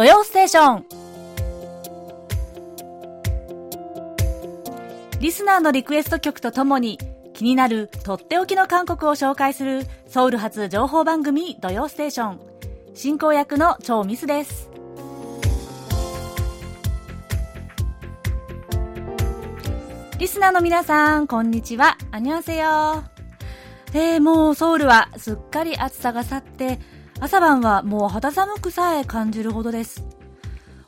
土曜ステーションリスナーのリクエスト曲とともに気になるとっておきの韓国を紹介するソウル発情報番組土曜ステーション進行役の超ミスですリスナーの皆さん、こんにちは。あにわせよ。えー、もうソウルはすっかり暑さが去って、朝晩はもう肌寒くさえ感じるほどです。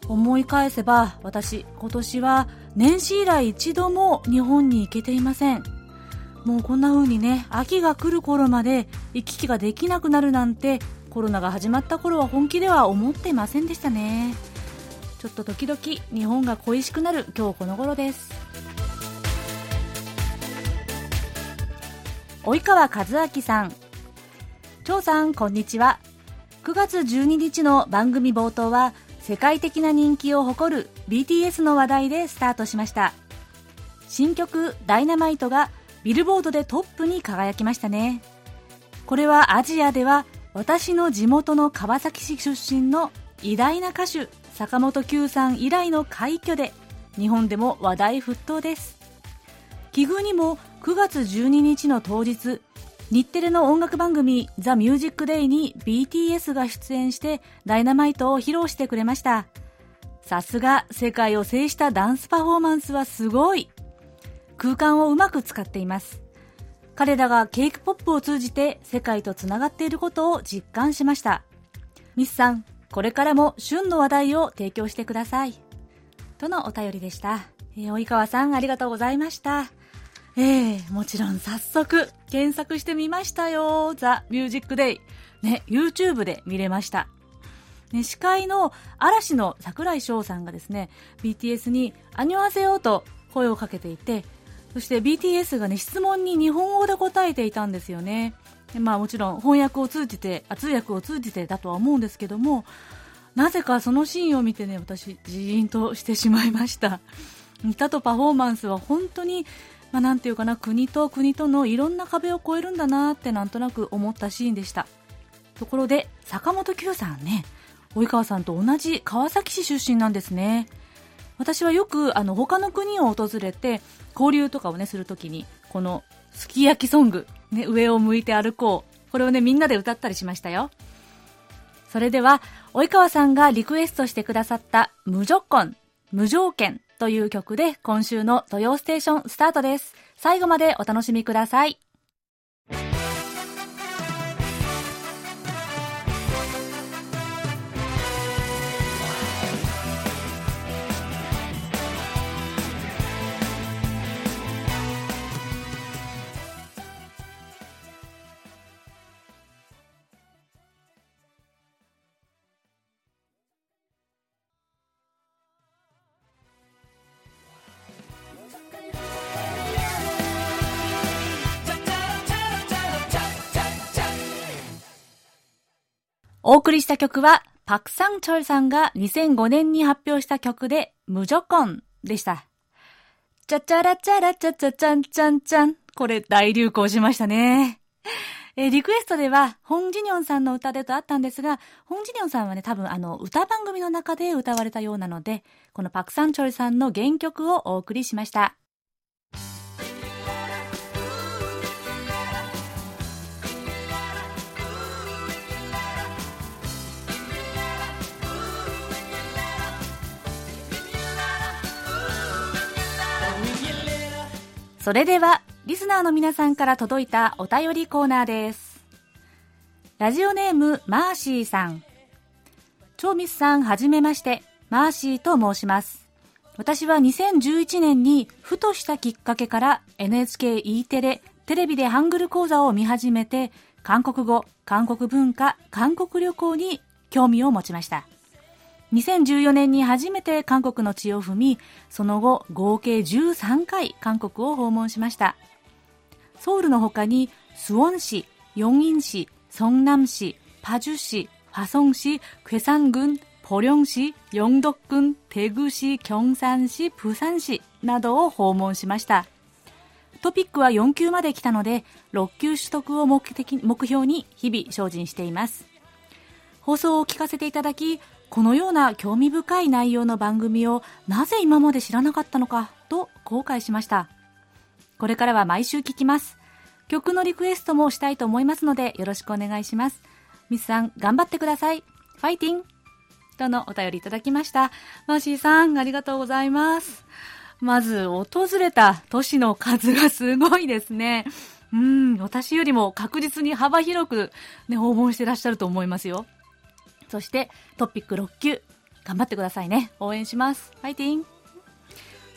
思い返せば、私、今年は年始以来一度も日本に行けていません。もうこんな風にね、秋が来る頃まで行き来ができなくなるなんて、コロナが始まった頃は本気では思ってませんでしたね。ちょっと時々日本が恋しくなる今日この頃です。及川和明さん張さんこんにちは9月12日の番組冒頭は世界的な人気を誇る BTS の話題でスタートしました。新曲「ダイナマイトがビルボードでトップに輝きましたね。これはアジアでは私の地元の川崎市出身の偉大な歌手坂本九さん以来の快挙で日本でも話題沸騰です。奇遇にも9月12日の当日日テレの音楽番組「ザ・ミュージック・デイ」に BTS が出演してダイナマイトを披露してくれました。さすが世界を制したダンスパフォーマンスはすごい。空間をうまく使っています。彼らがケークポップを通じて世界とつながっていることを実感しました。ミスさんこれからも旬の話題を提供してください。とのお便りでした、えー、及川さんありがとうございました。ええー、もちろん早速検索してみましたよ。ザ・ミュージックデイ。ね、YouTube で見れました。ね、司会の嵐の桜井翔さんがですね、BTS にアニョハセヨと声をかけていて、そして BTS がね、質問に日本語で答えていたんですよね。まあもちろん翻訳を通じて、通訳を通じてだとは思うんですけども、なぜかそのシーンを見てね、私、ジーンとしてしまいました。歌とパフォーマンスは本当にまあ、なんていうかな国と国とのいろんな壁を越えるんだなってなんとなく思ったシーンでした。ところで坂本九さんね及川さんと同じ川崎市出身なんですね。私はよくあの他の国を訪れて交流とかをねするときにこのすき焼きソング、ね、上を向いて歩こう。これをねみんなで歌ったりしましたよ。それでは及川さんがリクエストしてくださった無条件無条件という曲で今週の土曜ステーションスタートです。最後までお楽しみください。お送りした曲は、パクサンチョルさんが2005年に発表した曲で、無条件でした。チャチャラチャラチャチャチャンチャンチャン。これ大流行しましたね。えリクエストでは、ホンジニョンさんの歌でとあったんですが、ホンジニョンさんはね、多分あの、歌番組の中で歌われたようなので、このパクサンチョルさんの原曲をお送りしました。それでは、リスナーの皆さんから届いたお便りコーナーです。ラジオネーム、マーシーさん。チョーミスさん、はじめまして、マーシーと申します。私は2011年に、ふとしたきっかけから NHKE テレ、テレビでハングル講座を見始めて、韓国語、韓国文化、韓国旅行に興味を持ちました。2014年に初めて韓国の地を踏み、その後合計13回韓国を訪問しました。ソウルの他にスウォン市、ヨンイン市、ソンナム市、パジュ市、화성市、괴산郡、ポリョン市、ヨンド郡、テグ市、キョンサン市、プサン市などを訪問しました。トピックは4級まで来たので、6級取得を目的目標に日々精進しています。放送を聞かせていただき、 このような興味深い内容の番組をなぜ今まで知らなかったのかと後悔しました。これからは毎週聞きます。曲のリクエストもしたいと思いますのでよろしくお願いします。ミスさん、頑張ってください。ファイティンとのお便りいただきました。マーシーさん、ありがとうございます。まず、訪れた都市の数がすごいですね。うん、私よりも確実に幅広く、ね、訪問してらっしゃると思いますよ。そしてトピック6級頑張ってくださいね。応援します。ファイティン。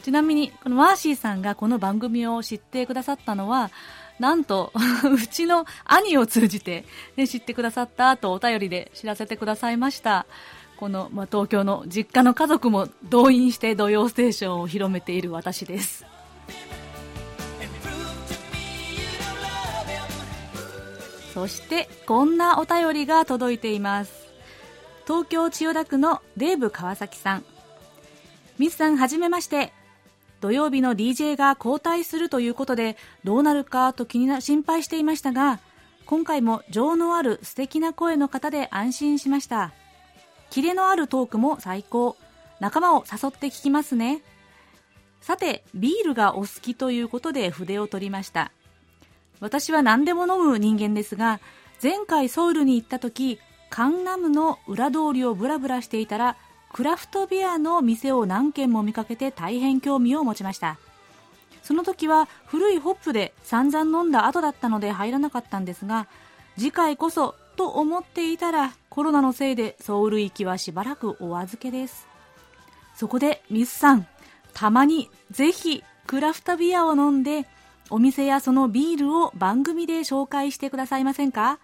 ちなみにこのマーシーさんがこの番組を知ってくださったのはなんと うちの兄を通じて、ね、知ってくださったとお便りで知らせてくださいました。この、まあ、東京の実家の家族も動員して土曜ステーションを広めている私です。そしてこんなお便りが届いています。東京千代田区のデーブ川崎さん。ミスさんはじめまして。土曜日の DJ が交代するということでどうなるかと気にな心配していましたが今回も情のある素敵な声の方で安心しました。キレのあるトークも最高。仲間を誘って聞きますね。さてビールがお好きということで筆を取りました。私は何でも飲む人間ですが前回ソウルに行った時カンナムの裏通りをブラブラしていたらクラフトビアの店を何軒も見かけて大変興味を持ちました。その時は古いホップで散々飲んだ後だったので入らなかったんですが次回こそと思っていたらコロナのせいでソウル行きはしばらくお預けです。そこでミスさんたまにぜひクラフトビアを飲んでお店やそのビールを番組で紹介してくださいませんか？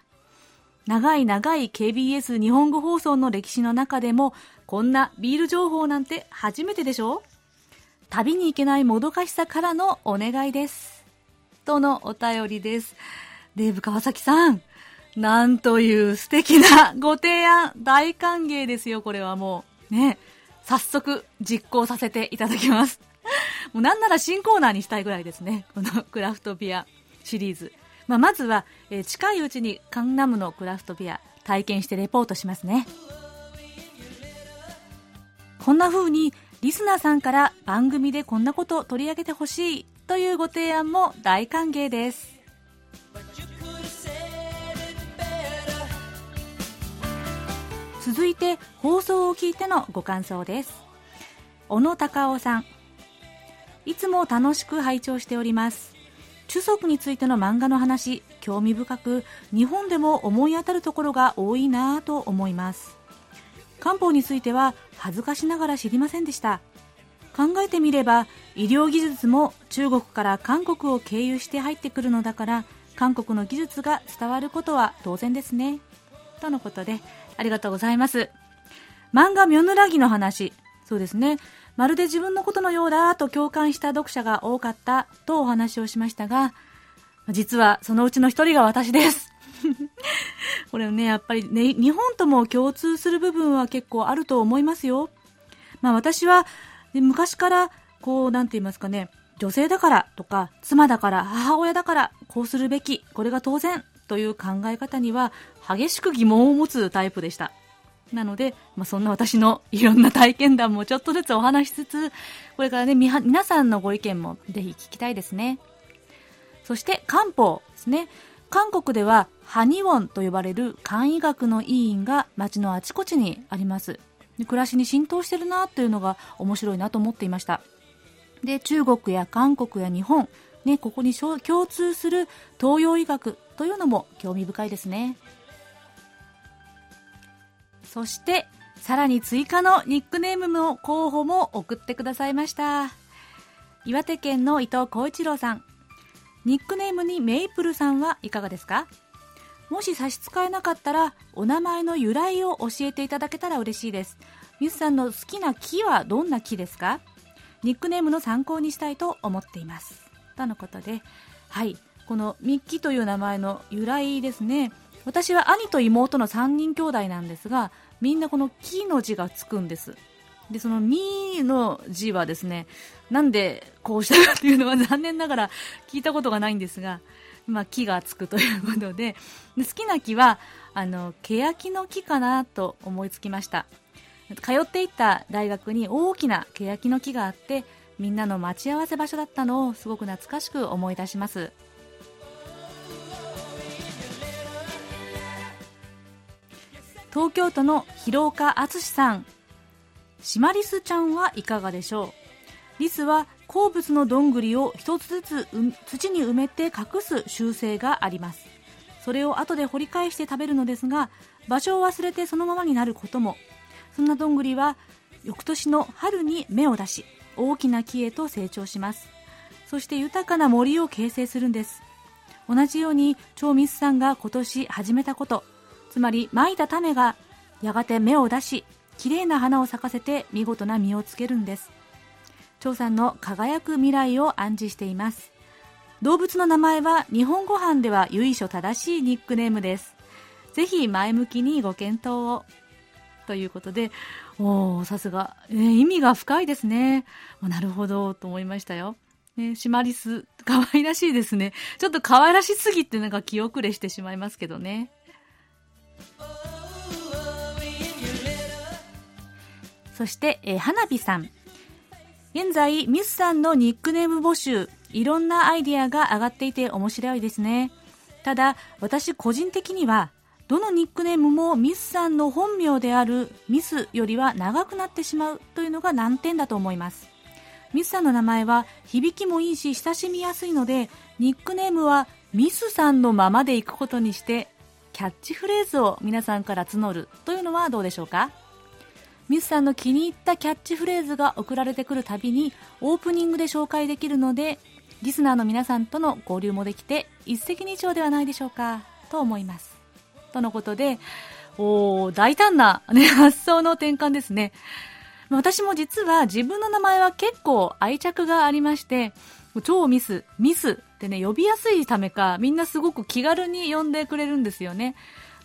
長い長い KBS 日本語放送の歴史の中でもこんなビール情報なんて初めてでしょ？旅に行けないもどかしさからのお願いです。とのお便りです。デーブ川崎さん、なんという素敵なご提案、大歓迎ですよ、これはもう。ね。早速実行させていただきます。もうなんなら新コーナーにしたいぐらいですね。このクラフトビアシリーズ。まあ、まずは、え、近いうちにカンナムのクラフトビア体験してレポートしますね。こんな風にリスナーさんから番組でこんなこと取り上げてほしいというご提案も大歓迎です。続いて放送を聞いてのご感想です。小野隆夫さん。いつも楽しく拝聴しております。中足についての漫画の話興味深く日本でも思い当たるところが多いなぁと思います。漢方については恥ずかしながら知りませんでした。考えてみれば医療技術も中国から韓国を経由して入ってくるのだから韓国の技術が伝わることは当然ですね。とのことでありがとうございます。漫画「ミョヌラギ」の話。そうですね。まるで自分のことのようだと共感した読者が多かったとお話をしましたが、実はそのうちの一人が私です。これね、やっぱりね、日本とも共通する部分は結構あると思いますよ。まあ私は、昔から、こう、なんて言いますかね、女性だからとか、妻だから、母親だから、こうするべき、これが当然という考え方には、激しく疑問を持つタイプでした。なので、まあ、そんな私のいろんな体験談もちょっとずつお話しつつ、これからね、皆さんのご意見もぜひ聞きたいですね。そして漢方ですね。韓国ではハニウォンと呼ばれる漢医学の医院が街のあちこちにあります。暮らしに浸透してるなというのが面白いなと思っていました。で、中国や韓国や日本、ね、ここに共通する東洋医学というのも興味深いですね。そしてさらに追加のニックネームの候補も送ってくださいました岩手県の伊藤浩一郎さんニックネームにメイプルさんはいかがですか？もし差し支えなかったらお名前の由来を教えていただけたら嬉しいです。ミスさんの好きな木はどんな木ですか？ニックネームの参考にしたいと思っています。とのことではい。このミッキーという名前の由来ですね。私は兄と妹の3人兄弟なんですがみんなこの「木」の字がつくんです。でその「み」の字はですねなんでこうしたかっていうのは残念ながら聞いたことがないんですが、まあ、木がつくということで。で好きな木はあの欅の木かなと思いつきました。通っていった大学に大きな欅の木があってみんなの待ち合わせ場所だったのをすごく懐かしく思い出します。東京都の広岡敦さん。シマリスちゃんはいかがでしょう？リスは好物のどんぐりを一つずつ土に埋めて隠す習性があります。それを後で掘り返して食べるのですが場所を忘れてそのままになることも。そんなどんぐりは翌年の春に芽を出し大きな木へと成長します。そして豊かな森を形成するんです。同じように超ミスさんが今年始めたこと。つまりまいた種がやがて芽を出し綺麗な花を咲かせて見事な実をつけるんです。張さんの輝く未来を暗示しています動物の名前は日本語版では由緒正しいニックネームですぜひ前向きにご検討をということでおおさすが、えー、意味が深いですねなるほどと思いましたよね、シマリス、可愛らしいですね。ちょっと可愛らしすぎてなんか気遅れしてしまいますけどね。そして、えー、花火さん。現在、ミスさんのニックネーム募集、いろんなアイディアが上がっていて面白いですね。ただ、私個人的には、どのニックネームもミスさんの本名であるミスよりは長くなってしまうというのが難点だと思います。ミスさんの名前は響きもいいし親しみやすいので、ニックネームはミスさんのままでいくことにして、キャッチフレーズを皆さんから募るというのはどうでしょうか？ミスさんの気に入ったキャッチフレーズが送られてくるたびにオープニングで紹介できるので、リスナーの皆さんとの交流もできて一石二鳥ではないでしょうかと思います。とのことで、お、大胆な、ね、発想の転換ですね。私も実は自分の名前は結構愛着がありまして、超ミス、ミスってね、呼びやすいためか、みんなすごく気軽に呼んでくれるんですよね。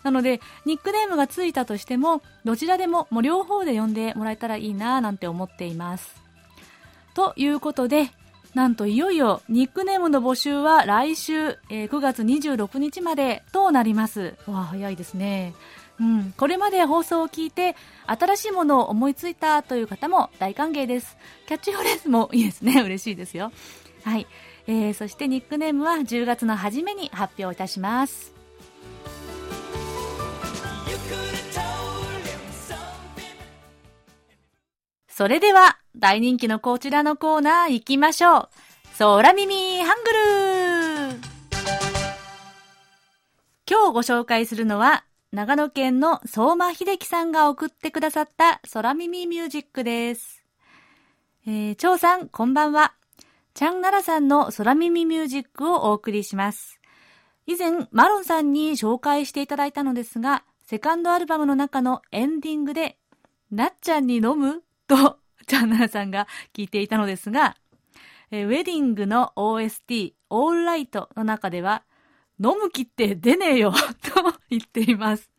なので、ニックネームがついたとしても、どちらでも、もう両方で呼んでもらえたらいいなぁなんて思っています。ということで、なんといよいよニックネームの募集は来週、えー、9月26日までとなります。わあ、早いですね。うん、これまで放送を聞いて新しいものを思いついたという方も大歓迎です。キャッチフレーズもいいですね。嬉しいですよ。はい。えー、そしてニックネームは10月の初めに発表いたします。それでは、大人気のこちらのコーナー行きましょう。空耳ハングル今日ご紹介するのは、長野県の相馬秀樹さんが送ってくださった空耳ミュージックです。えー、張さん、こんばんは。チャンナラさんの空耳ミュージックをお送りします。以前、マロンさんに紹介していただいたのですが、セカンドアルバムの中のエンディングで、なっちゃんに飲むと、チャンナラさんが聞いていたのですが、え、ウェディングの OST、オールライトの中では、飲む気って出ねえよと言っています。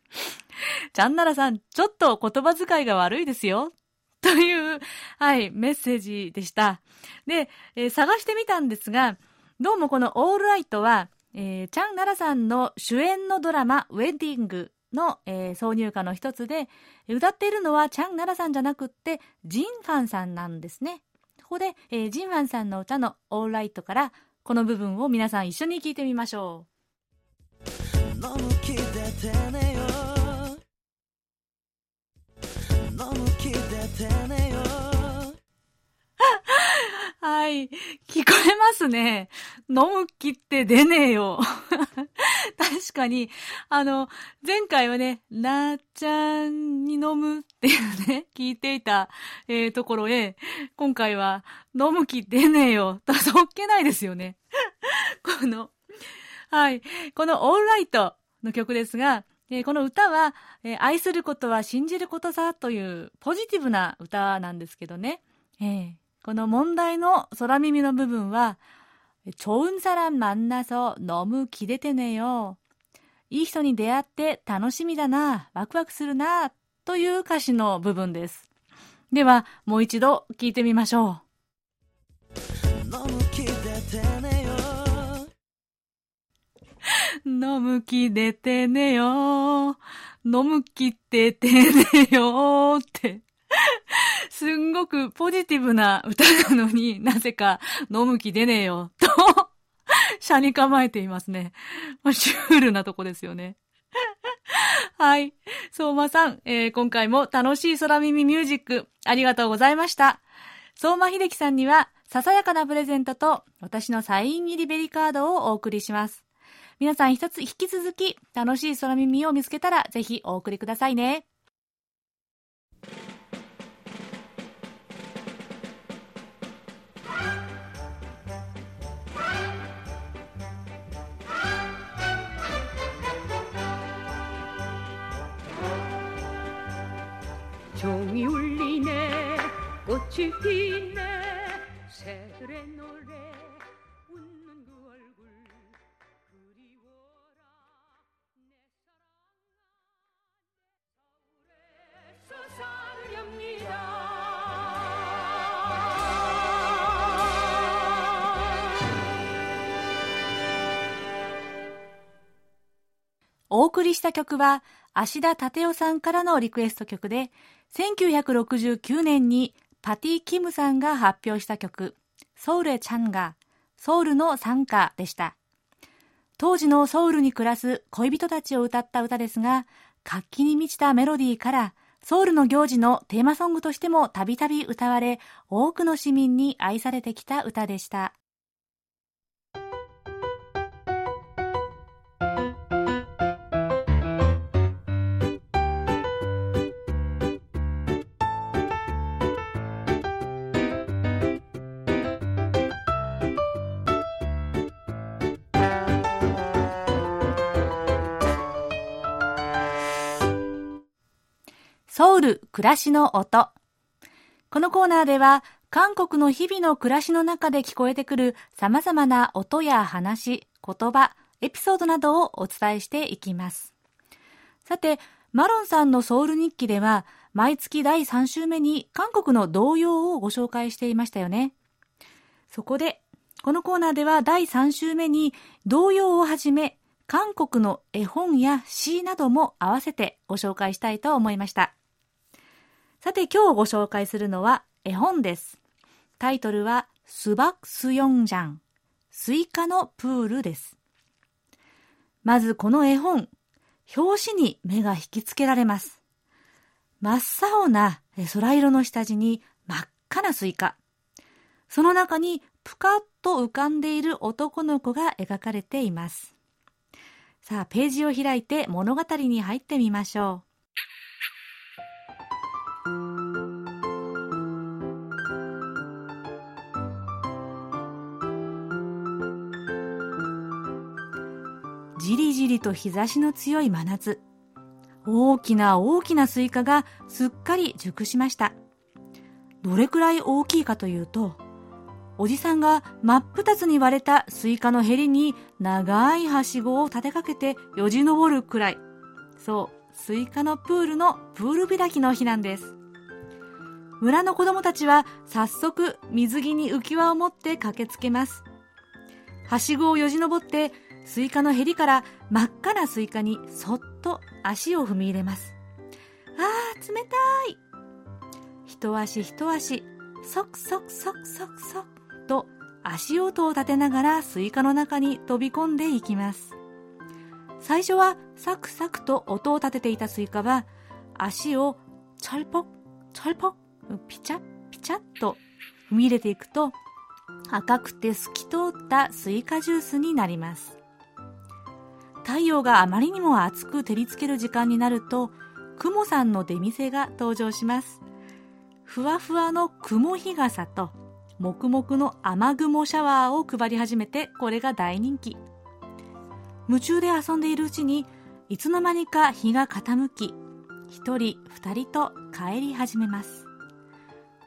ちゃんならさん、ちょっと言葉遣いが悪いですよ。という、はい、メッセージでした。で、えー、探してみたんですが、どうもこのオールライトは、えー、チャンナラさんの主演のドラマ、ウェディングの、えー、挿入歌の一つで、歌っているのはチャンナラさんじゃなくって、ジンファンさんなんですね。ここで、えー、ジンファンさんの歌のオールライトから、この部分を皆さん一緒に聞いてみましょう。飲む気出てねよ飲む気出てねよ はい。聞こえますね。飲む気って出ねえよ。確かに、あの、前回はね、なっちゃんに飲むっていうね、聞いていた、えー、ところへ、今回は、飲む気出ねえよ。と、そっけないですよね。この、はい。このオールライトの曲ですが、えー、この歌は、えー、愛することは信じることさというポジティブな歌なんですけどね。えー、この問題の空耳の部分は、 좋은사람만나서너무기대되네 요。 いい人に出会って楽しみだな、ワクワクするな、という歌詞の部分です。では、もう一度聞いてみましょう。飲む気出てねよ。飲む気出てねよって。 すんごくポジティブな歌なのに なぜか飲む気出ねえよ、と、車に構えていますね。シュールなとこですよね。はい。相馬さん、えー、今回も楽しい空耳ミュージック、ありがとうございました。相馬秀樹さんには、ささやかなプレゼントと、私のサイン入りベリカードをお送りします。皆さん一つ引き続き、楽しい空耳を見つけたら、ぜひお送りくださいね。 꽃이피네새들의노래웃는그얼굴그리워라내사랑아서살렵니다お送りした曲は、芦田立夫さんからのリクエスト曲で、1969年に パティ・キムさんが発表した曲、ソウルチャンガ、ソウルの参加でした。当時のソウルに暮らす恋人たちを歌った歌ですが、活気に満ちたメロディーから、ソウルの行事のテーマソングとしてもたびたび歌われ、多くの市民に愛されてきた歌でした。ソウル暮らしの音。このコーナーでは、韓国の日々の暮らしの中で聞こえてくる様々な音や話、言葉、エピソードなどをお伝えしていきます。さて、マロンさんのソウル日記では、毎月第3週目に韓国の童謡をご紹介していましたよね。そこで、このコーナーでは第3週目に童謡をはじめ、韓国の絵本や詩なども合わせてご紹介したいと思いました。さて今日ご紹介するのは絵本です。タイトルは수박 수영장、スイカのプールです。まずこの絵本、表紙に目が引きつけられます。真っ青な空色の下地に真っ赤なスイカ。その中にぷかっと浮かんでいる男の子が描かれています。さあ、ページを開いて物語に入ってみましょう。と日差しの強い真夏。大きな大きなスイカがすっかり熟しました。どれくらい大きいかというと、おじさんが真っ二つに割れたスイカのヘリに長いはしごを立てかけてよじ登るくらい。そう、スイカのプールのプール開きの日なんです。村の子供たちは早速水着に浮き輪を持って駆けつけます。はしごをよじ登ってスイカのヘリから真っ赤なスイカにそっと足を踏み入れます。あー、冷たい一足一足、석석석석석 と足音を立てながらスイカの中に飛び込んでいきます。最初はサクサクと音を立てていたスイカは足を찰퍽、찰퍽、ピチャピチャッと踏み入れていくと赤くて透き通ったスイカジュースになります。太陽があまりにも熱く照りつける時間になると、雲さんの出店が登場します。ふわふわの雲日傘と、もくもくの雨雲シャワーを配り始めて、これが大人気。夢中で遊んでいるうちに、いつの間にか日が傾き、一人二人と帰り始めます。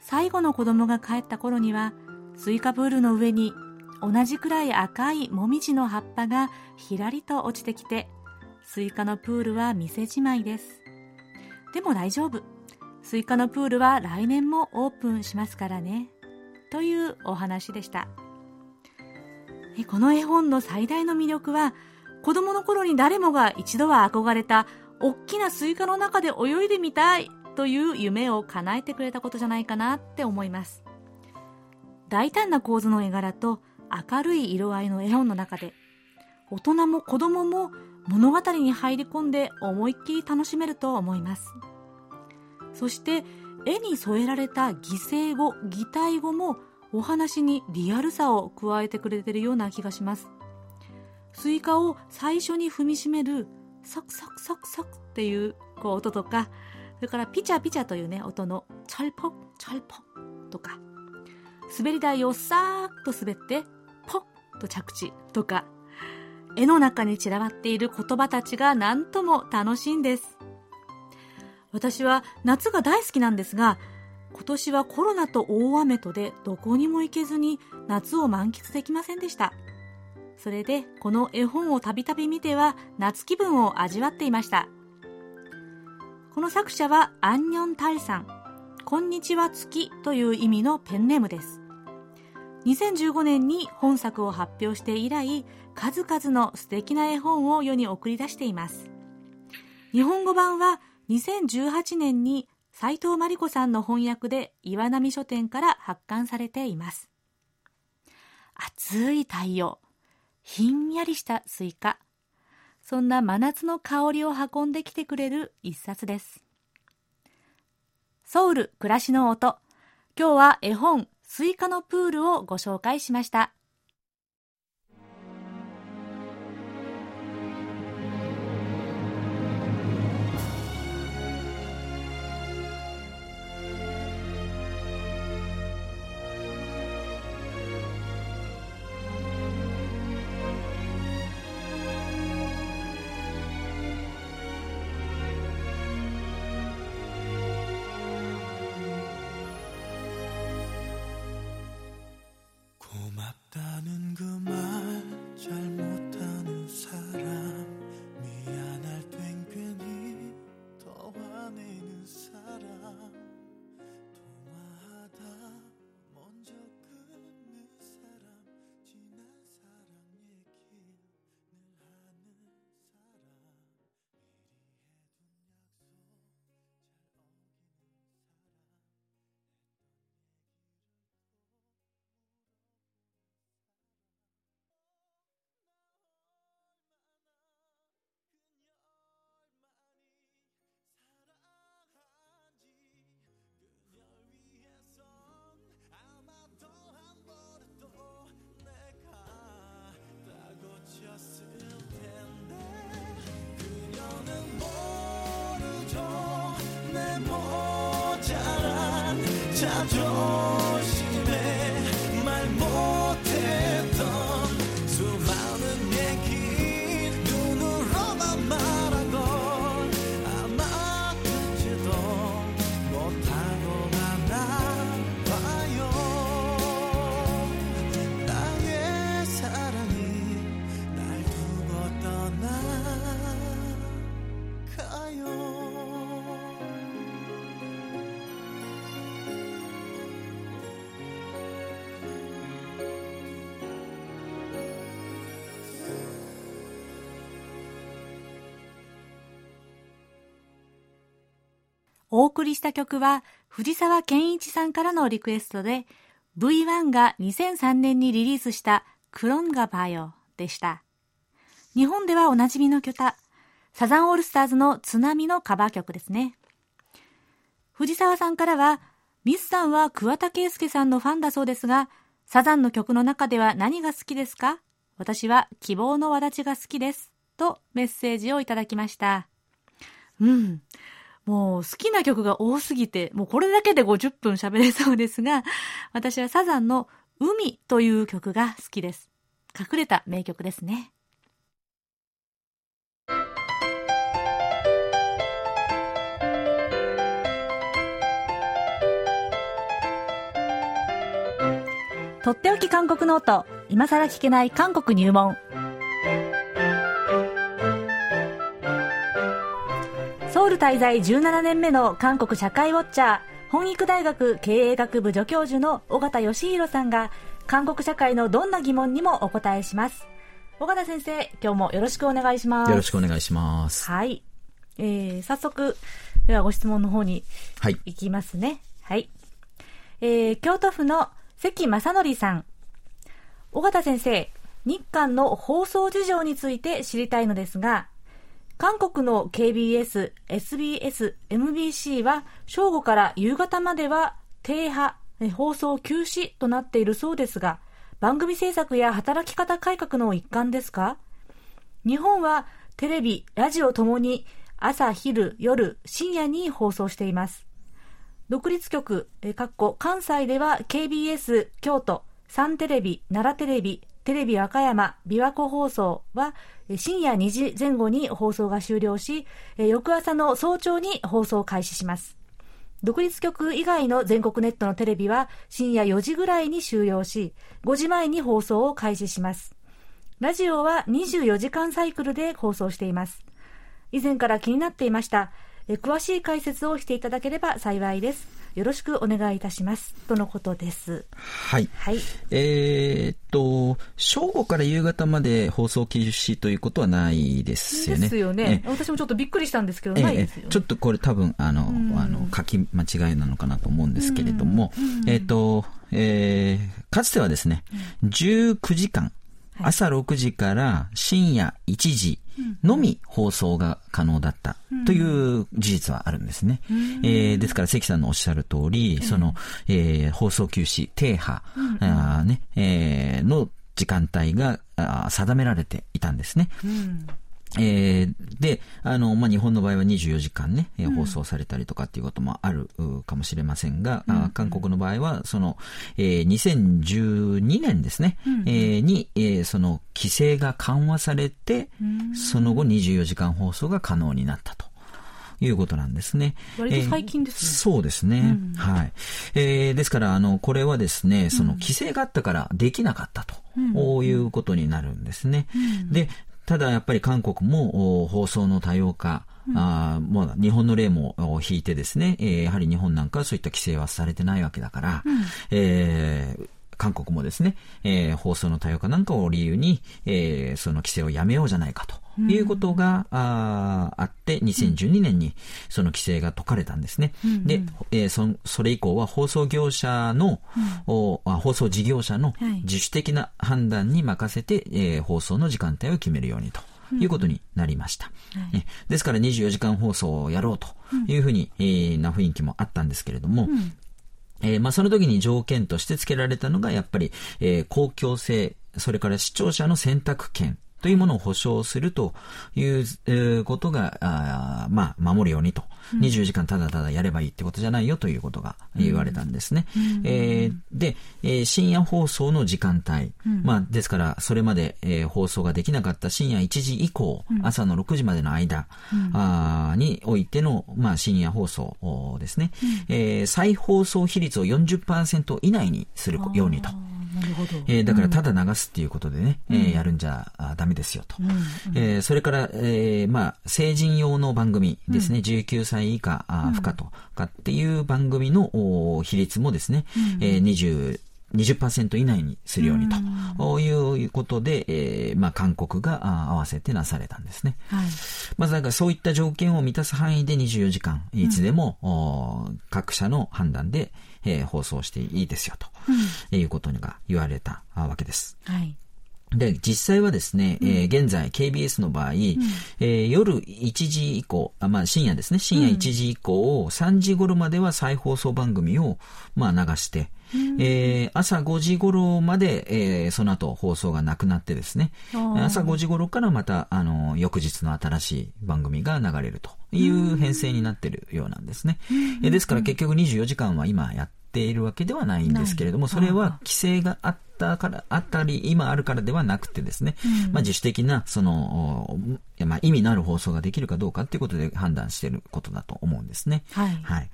最後の子供が帰った頃には、スイカプールの上に同じくらい赤いもみじの葉っぱがひらりと落ちてきて、スイカのプールは店じまいです。でも大丈夫。スイカのプールは来年もオープンしますからね。というお話でした。この絵本の最大の魅力は、子供の頃に誰もが一度は憧れた、おっきなスイカの中で泳いでみたいという夢を叶えてくれたことじゃないかなって思います大胆な構図の絵柄と明るい色合いの絵本の中で大人も子供も物語に入り込んで思いっきり楽しめると思います。そして絵に添えられた擬声語擬態語もお話にリアルさを加えてくれてるような気がします。スイカを最初に踏みしめるサクサクサクサクっていうこう音とかそれからピチャピチャというね音の찰퍽 찰퍽 とか滑り台をさーっと滑ってと着地とか絵の中に散らばっている言葉たちが何とも楽しいんです。私は夏が大好きなんですが今年はコロナと大雨とでどこにも行けずに夏を満喫できませんでした。それでこの絵本をたびたび見ては夏気分を味わっていました。この作者はアンニョンタルさん。こんにちは月という意味のペンネームです。2015年に本作を発表して以来数々の素敵な絵本を世に送り出しています。日本語版は2018年に斉藤真理子さんの翻訳で岩波書店から発刊されています。暑い太陽。ひんやりしたスイカ。そんな真夏の香りを運んできてくれる一冊です。ソウル暮らしの音。今日は絵本スイカのプールをご紹介しました。お送りした曲は藤沢健一さんからのリクエストで V1 が2003年にリリースしたクロンガバヨでした。日本ではおなじみの曲サザンオールスターズの津波のカバー曲ですね。藤沢さんからは、ミスさんは桑田佳祐さんのファンだそうですが、サザンの曲の中では何が好きですか？私は希望の輪立ちが好きです。とメッセージをいただきました。うん。もう好きな曲が多すぎて、もうこれだけで50分喋れそうですが、私はサザンの海という曲が好きです。隠れた名曲ですね。とっておき韓国ノート今さら聞けない韓国入門ル滞在17年目の韓国社会ウォッチャー、本育大学経営学部助教授の尾形義弘さんが、韓国社会のどんな疑問にもお答えします。尾形先生、今日もよろしくお願いします。よろしくお願いします。はい。えー、早速、ではご質問の方にはい。いきますね。はい。えー、京都府の関正則さん。尾形先生、日韓の放送事情について知りたいのですが、韓国の KBS、SBS、MBC は正午から夕方までは低波、放送休止となっているそうですが、番組制作や働き方改革の一環ですか？日本はテレビ、ラジオともに朝、昼、夜、深夜に放送しています。独立局、えーかっこ関西では KBS 京都、サンテレビ、奈良テレビ、テレビ和歌山、琵琶湖放送は深夜2時前後に放送が終了し、え翌朝の早朝に放送を開始します。独立局以外の全国ネットのテレビは深夜4時ぐらいに終了し、5時前に放送を開始します。ラジオは24時間サイクルで放送しています。以前から気になっていました。え詳しい解説をしていただければ幸いです。よろしくお願いいたします。とのことです。はい。はい。えーっと、正午から夕方まで放送休止ということはないですよね。ですよねえ。私もちょっとびっくりしたんですけど、ええないですよね。ちょっとこれ多分、あの、んあの、書き間違いなのかなと思うんですけれども、うんえっ、と、えーかつてはですね、19時間、はい朝6時から深夜1時のみ放送が可能だったという事実はあるんですね。えーですから関さんのおっしゃる通り、その、えー放送休止、低波、あーね、えーの時間帯が定められていたんですね。うん。えーで、あの、まあ、日本の場合は24時間ね、えー放送されたりとかっていうこともあるうかもしれませんが、あー韓国の場合は、その、えー2012年ですね、えーに、えーその規制が緩和されて、その後24時間放送が可能になったと。いうことなんですね。割と最近ですねえーそうですね。はい。えーですから、あの、これはですね、その規制があったからできなかったと、いうことになるんですね。で、ただやっぱり韓国もお放送の多様化、あーもう日本の例もお引いてですね、えーやはり日本なんかはそういった規制はされてないわけだから、えー韓国もですね、えー放送の多様化なんかを理由に、えーその規制をやめようじゃないかということが、あーあって、2012年にその規制が解かれたんですね。で、えーそんそれ以降は放送業者の、おあ放送事業者のはい。自主的な判断に任せて、えー放送の時間帯を決めるようにと。いうことになりました、ねですから24時間放送をやろうというふうに、えーな雰囲気もあったんですけれども、えーまあ、その時に条件として付けられたのが、やっぱり、えー公共性、それから視聴者の選択権というものを保障するという、えーことが、あーまあ、守るようにと。24時間ただただやればいいってことじゃないよということが言われたんですね。えーで、えー深夜放送の時間帯。まあ、ですから、それまで、えー放送ができなかった深夜1時以降、朝の6時までの間、あーにおいての、まあ、深夜放送おですね。えー再放送比率を40%以内にするようにと。えーだからただ流すっていうことでね、えーやるんじゃあダメですよと。えーそれから、えーまあ、成人用の番組ですね、19歳以下あ不可とかっていう番組のお比率もですね、えー20 20%以内にするようにと。おいうことで、えーまあ、韓国があ合わせてなされたんですね。はい。まずだからそういった条件を満たす範囲で24時間、いつでも、お各社の判断で、えー放送していいですよと、いうことが言われたあわけです。はい。で、実際はですね、えー現在 KBS の場合、えー夜1時以降、あまあ深夜ですね、深夜1時以降、3時頃までは再放送番組を、まあ流して、えー朝5時頃まで、えーその後放送がなくなってですね、朝5時頃からまた、あの、翌日の新しい番組が流れるという編成になっているようなんですね。えーですから結局24時間は今やっているわけではないんですけれども、それは規制があったから、あったり、今あるからではなくてですね、まあ自主的な、その、まあ意味のある放送ができるかどうかっていうことで判断していることだと思うんですね。はい。はい。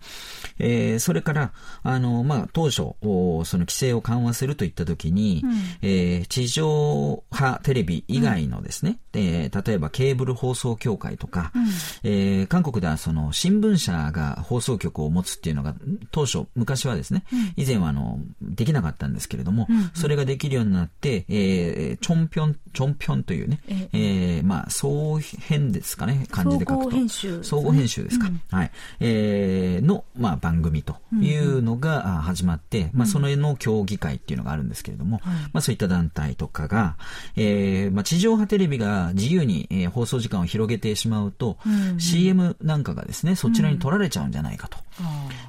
えーそれから、あの、まあ、当初、おその規制を緩和するといったときに、えー地上波テレビ以外のですね、えー例えばケーブル放送協会とか、えー韓国ではその新聞社が放送局を持つっていうのが、当初、昔はですね、以前はあの、できなかったんですけれども、それができるようになって、えー、チョンピョン、チョンピョンというね、ええ。ー、まあ、総編ですかね、漢字で書くと。総合編集、ね、総合編集ですか。うん、はい。えー、の、まあ、番組というのが始まって、まあ、その絵の協議会っていうのがあるんですけれども、うん、まあ、そういった団体とかが、えー、まあ、地上波テレビが自由に、えー、放送時間を広げてしまうと、CM なんかがですね、そちらに取られちゃうんじゃないかと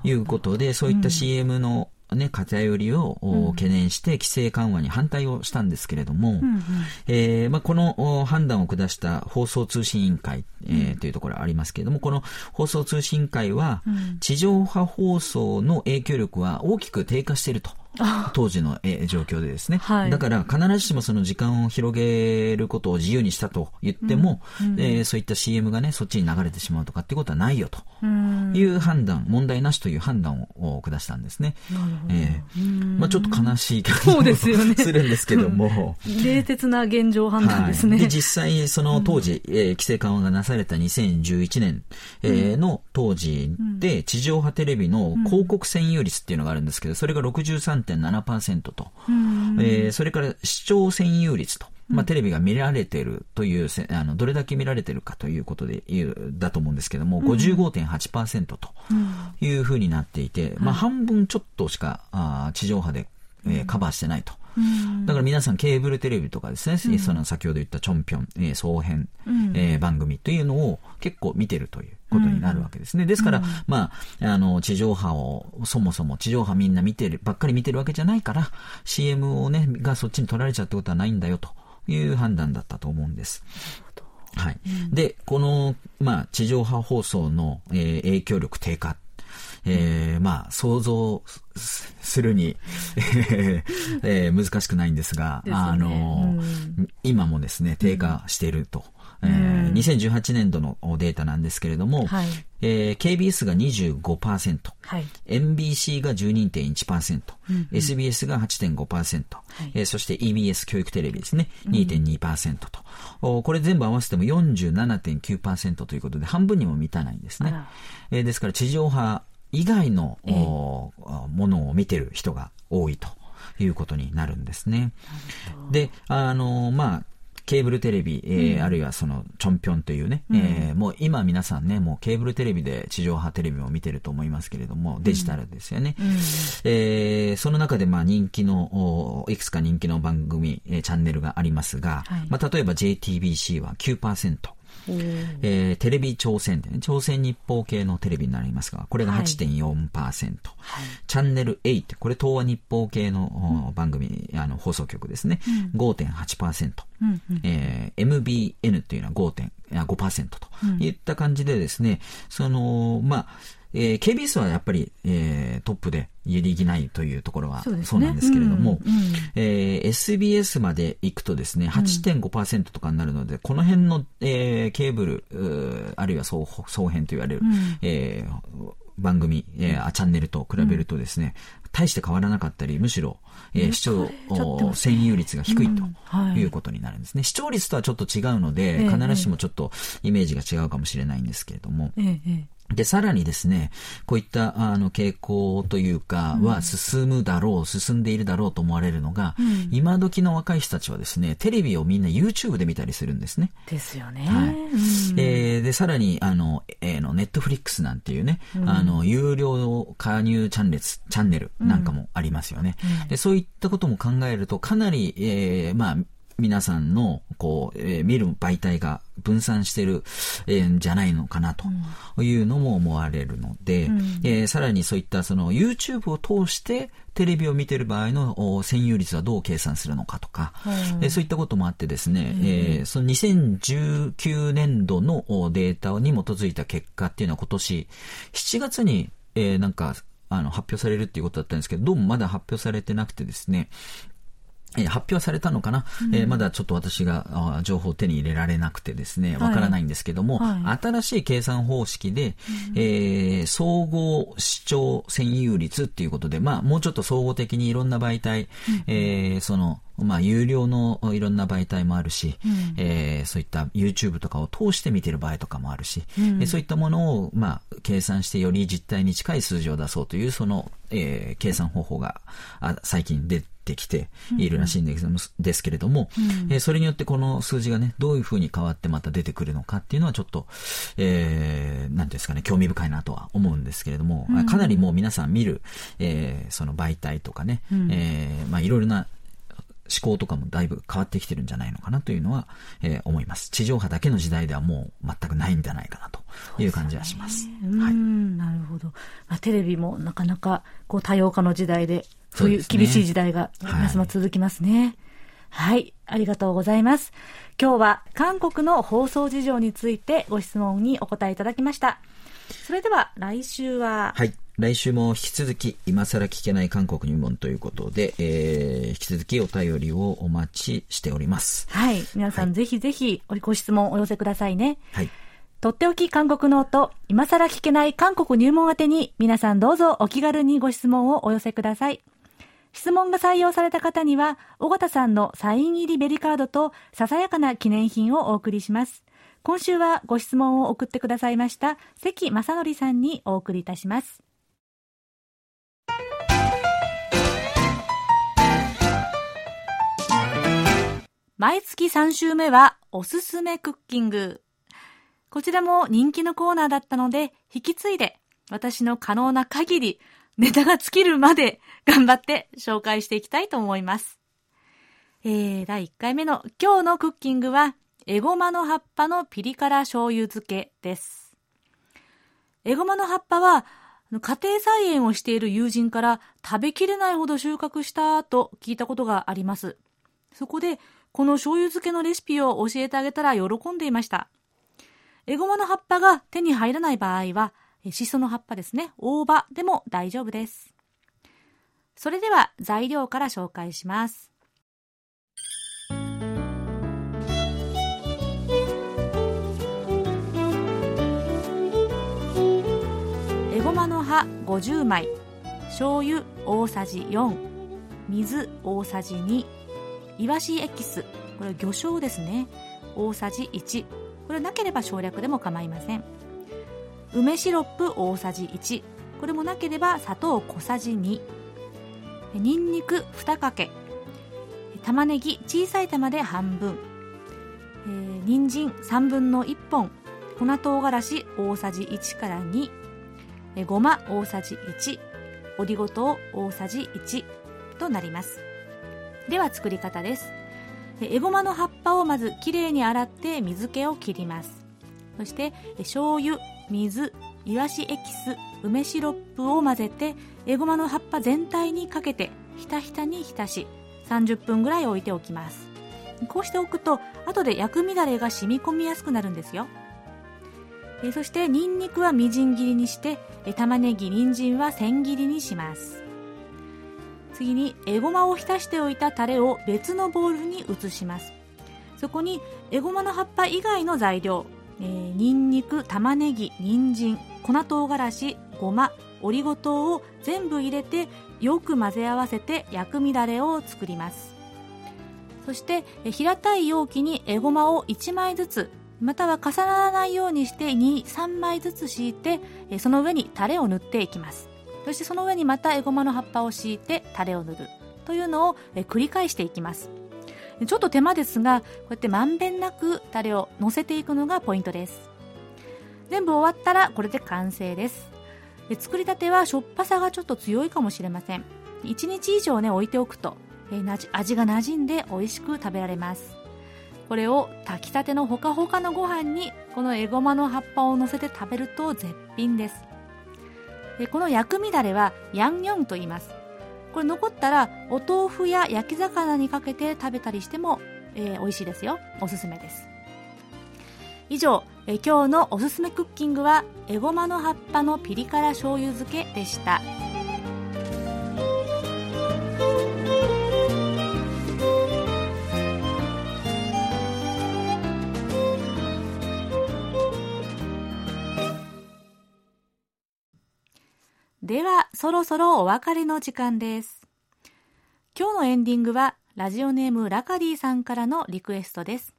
いうことで、そういった CM のね、偏りを、懸念して規制緩和に反対をしたんですけれども、うんうん、えー、まあ、この判断を下した放送通信委員会、えー、というところがありますけれども、この放送通信委員会は、地上波放送の影響力は大きく低下していると。当時のえ状況でですね、はい、だから必ずしもその時間を広げることを自由にしたと言っても、うんうん、えー、そういった CM がね、そっちに流れてしまうとかっていうことはないよと。いう判断、問題なしという判断を下したんですね。えー、まあちょっと悲しい感じもす,、ね、するんですけども。冷徹な現状判断ですね。はい、で実際その当時、えー、規制緩和がなされた2011年、えー、の当時で地上波テレビの広告占有率っていうのがあるんですけど、それが63 3.7%と、えー、それから視聴占有率と、まあ、テレビが見られてるという、あの、どれだけ見られてるかということで言う、だと思うんですけども、うん、55.8%というふうになっていて、うん、まあ、半分ちょっとしか、あ地上波で、えー、カバーしてないと。だから皆さんケーブルテレビとかですね、うん、その先ほど言ったチョンピョン、えー、総編、うん、えー、番組というのを結構見てるということになるわけですね。ですから、まあ、あの、地上波を、そもそも地上波みんな見てる、ばっかり見てるわけじゃないから、CM をね、がそっちに取られちゃうってことはないんだよという判断だったと思うんです。はい。で、この、まあ、地上波放送の、えー、影響力低下えー、まあ、想像するに、えー、難しくないんですが、すね、あの、うん、今もですね、低下していると。えー、2018年度のデータなんですけれども、はい、えー、KBS が25%、はい、MBC が12.1%、うんうん、SBS が8.5%、はい、えー、そして EBS 教育テレビですね、2.2%と、うん、これ全部合わせても47.9%ということで、半分にも満たないんですね。えー、ですから地上波以外の、えー、ものを見てる人が多いということになるんですね。で、あの、まあ、ケーブルテレビ、えー、うん、あるいはその、チョンピョンというね、うん、えー、もう今皆さんね、もうケーブルテレビで地上波テレビも見てると思いますけれども、デジタルですよね。うん、えー、その中でまあ人気の、いくつか人気の番組、えー、チャンネルがありますが、はい、まあ例えば JTBC は9%、えー、テレビ朝鮮でね、朝鮮日報系のテレビになりますが、これが8.4%。はい、チャンネル8、これ東和日報系の、番組、あの、放送局ですね、うん、5.8%。うんうん、えー、MBN というのは5.5%といった感じでですね、その、まあ、えー、KBS はやっぱり、えー、トップで揺りぎないというところはそうなんですけれども、うんうん、えー、SBS まで行くとですね、8.5%とかになるので、うん、この辺の、えー、ケーブル、あるいは総総編と言われる、うん、えー、番組、えー、チャンネルと比べるとですね、大して変わらなかったり、むしろ、えー、視聴占有率が低いとい。うことになるんですね。視聴率とはちょっと違うので、必ずしもちょっとイメージが違うかもしれないんですけれども、ええで、さらにですね、こういったあの傾向というかは進むだろう、進んでいるだろうと思われるのが、うん、今時の若い人たちはですね、テレビをみんな YouTube で見たりするんですね。ですよね。はい。うん、えー、で、さらに、あの、えー、の、ネットフリックスなんていうね、うん、あの、有料加入チャンネル、チャンネルなんかもありますよね。で、そういったことも考えると、かなり、えー、まあ、皆さんの、こう、えー、見る媒体が分散してる、えー、じゃないのかなというのも思われるので、うん、えー、さらにそういったその YouTube を通してテレビを見てる場合の占有率はどう計算するのかとか、うん、そういったこともあってですね、うん、えー、その2019年度のデータに基づいた結果っていうのは今年7月に、えー、なんかあの、発表されるっていうことだったんですけど、どうもまだ発表されてなくてですね、えー、発表されたのかな、うん、えー、まだちょっと私が情報を手に入れられなくてですね、わからないんですけども、はい。はい、新しい計算方式で、うん、えー、総合視聴占有率っていうことで、まあ、もうちょっと総合的にいろんな媒体、うん、えー、その、まあ、有料のいろんな媒体もあるし、うん、えー、そういった YouTube とかを通して見てる場合とかもあるし、うん、そういったものを、まあ、計算してより実態に近い数字を出そうという、その、えー、計算方法があ最近出てってきているらしいんですけれども、うん、えそれによってこの数字がね、どういうふうに変わってまた出てくるのかっていうのはちょっと、えー、なんですかね、興味深いなとは思うんですけれども、うん、かなりもう皆さん見る、えー、その媒体とかね、うん、えー、まあいろいろな思考とかもだいぶ変わってきてるんじゃないのかなというのは、えー、思います。地上波だけの時代ではもう全くないんじゃないかなという感じはします。う、ね、はい、なるほど。まあ、テレビもなかなかこう多様化の時代で、そういう厳しい時代がますます続きますね。はい、はい、ありがとうございます。今日は韓国の放送事情についてご質問にお答えいただきました。それでは来週は、はい。来週も引き続き、今更聞けない韓国入門ということで、えー、引き続きお便りをお待ちしております。はい。皆さん、はい、ぜひぜひご質問お寄せくださいね。はい。とっておき韓国ノート、今更聞けない韓国入門宛てに、皆さんどうぞお気軽にご質問をお寄せください。質問が採用された方には、尾形さんのサイン入りベリカードと、ささやかな記念品をお送りします。今週はご質問を送ってくださいました、関正則さんにお送りいたします。毎月3週目はおすすめクッキング。こちらも人気のコーナーだったので、引き継いで私の可能な限りネタが尽きるまで頑張って紹介していきたいと思います。えー、第1回目の今日のクッキングは、エゴマの葉っぱのピリ辛醤油漬けです。エゴマの葉っぱは、家庭菜園をしている友人から食べきれないほど収穫したと聞いたことがあります。そこでこの醤油漬けのレシピを教えてあげたら喜んでいました。エゴマの葉っぱが手に入らない場合は、シソの葉っぱですね、大葉でも大丈夫です。それでは材料から紹介します。エゴマの葉50枚、醤油大さじ4、水大さじ2、イワシエキス。これ魚醤ですね。大さじ1これなければ省略でも構いません。梅シロップ大さじ1これもなければ砂糖小さじ2にんにく2かけ。玉ねぎ小さい玉で半分、えー、人参3分の1本。粉唐辛子大さじ1から2えごま大さじ1オリゴ糖大さじ1となります。では作り方です。エゴマの葉っぱをまずきれいに洗って水気を切ります。そして醤油水いわしエキス梅シロップを混ぜてエゴマの葉っぱ全体にかけてひたひたに浸し30分ぐらい置いておきます。こうしておくと後で薬味だれが染み込みやすくなるんですよ。えそしてニンニクはみじん切りにしてえ玉ねぎ人参は千切りにします。次にエゴマを浸しておいたタレを別のボウルに移します。そこにエゴマの葉っぱ以外の材料、えー、ニンニク玉ねぎ人参粉唐辛子ごまオリゴ糖を全部入れてよく混ぜ合わせて薬味だれを作ります。そして平たい容器にエゴマを1枚ずつまたは重ならないようにして23枚ずつ敷いてその上にタレを塗っていきます。そしてその上にまたエゴマの葉っぱを敷いてタレを塗る。というのを繰り返していきます。ちょっと手間ですがこうやってまんべんなくタレを乗せていくのがポイントです。全部終わったらこれで完成です。作りたてはしょっぱさがちょっと強いかもしれません。1日以上ね置いておくと味が馴染んで美味しく食べられます。これを炊きたてのほかほかのご飯にこのエゴマの葉っぱを乗せて食べると絶品です。この薬味だれはヤンニョンと言います。これ残ったらお豆腐や焼き魚にかけて食べたりしても、えー、美味しいですよおすすめです以上、えー、今日のおすすめクッキングはエゴマの葉っぱのピリ辛醤油漬けでした。そろそろお別れの時間です。今日のエンディングは、ラジオネームラカディさんからのリクエストです。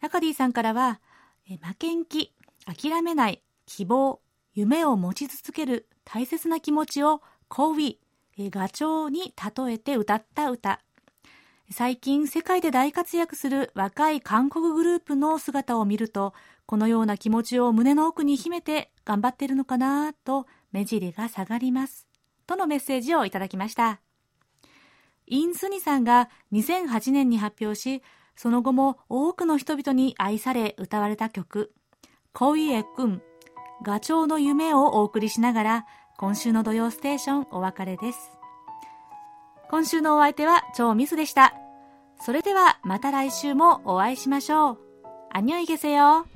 ラカディさんからは、負けん気、諦めない、希望、夢を持ち続ける大切な気持ちを、コウィ、ガチョウに例えて歌った歌。最近世界で大活躍する若い韓国グループの姿を見ると、このような気持ちを胸の奥に秘めて頑張っているのかなと目尻が下がります。とのメッセージをいただきました。イン・スニさんが2008年に発表し、その後も多くの人々に愛され歌われた曲、コイエくん、ガチョウの夢をお送りしながら、今週の土曜ステーションお別れです。今週のお相手は超ミスでした。それではまた来週もお会いしましょう。アニョイゲセよ。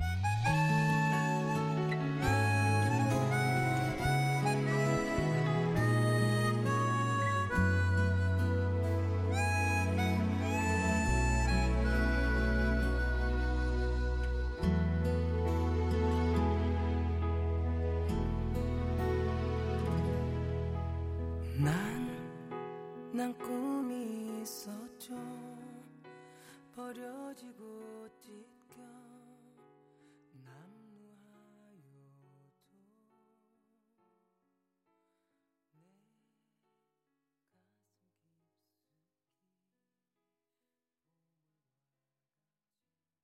떨어지고 뛰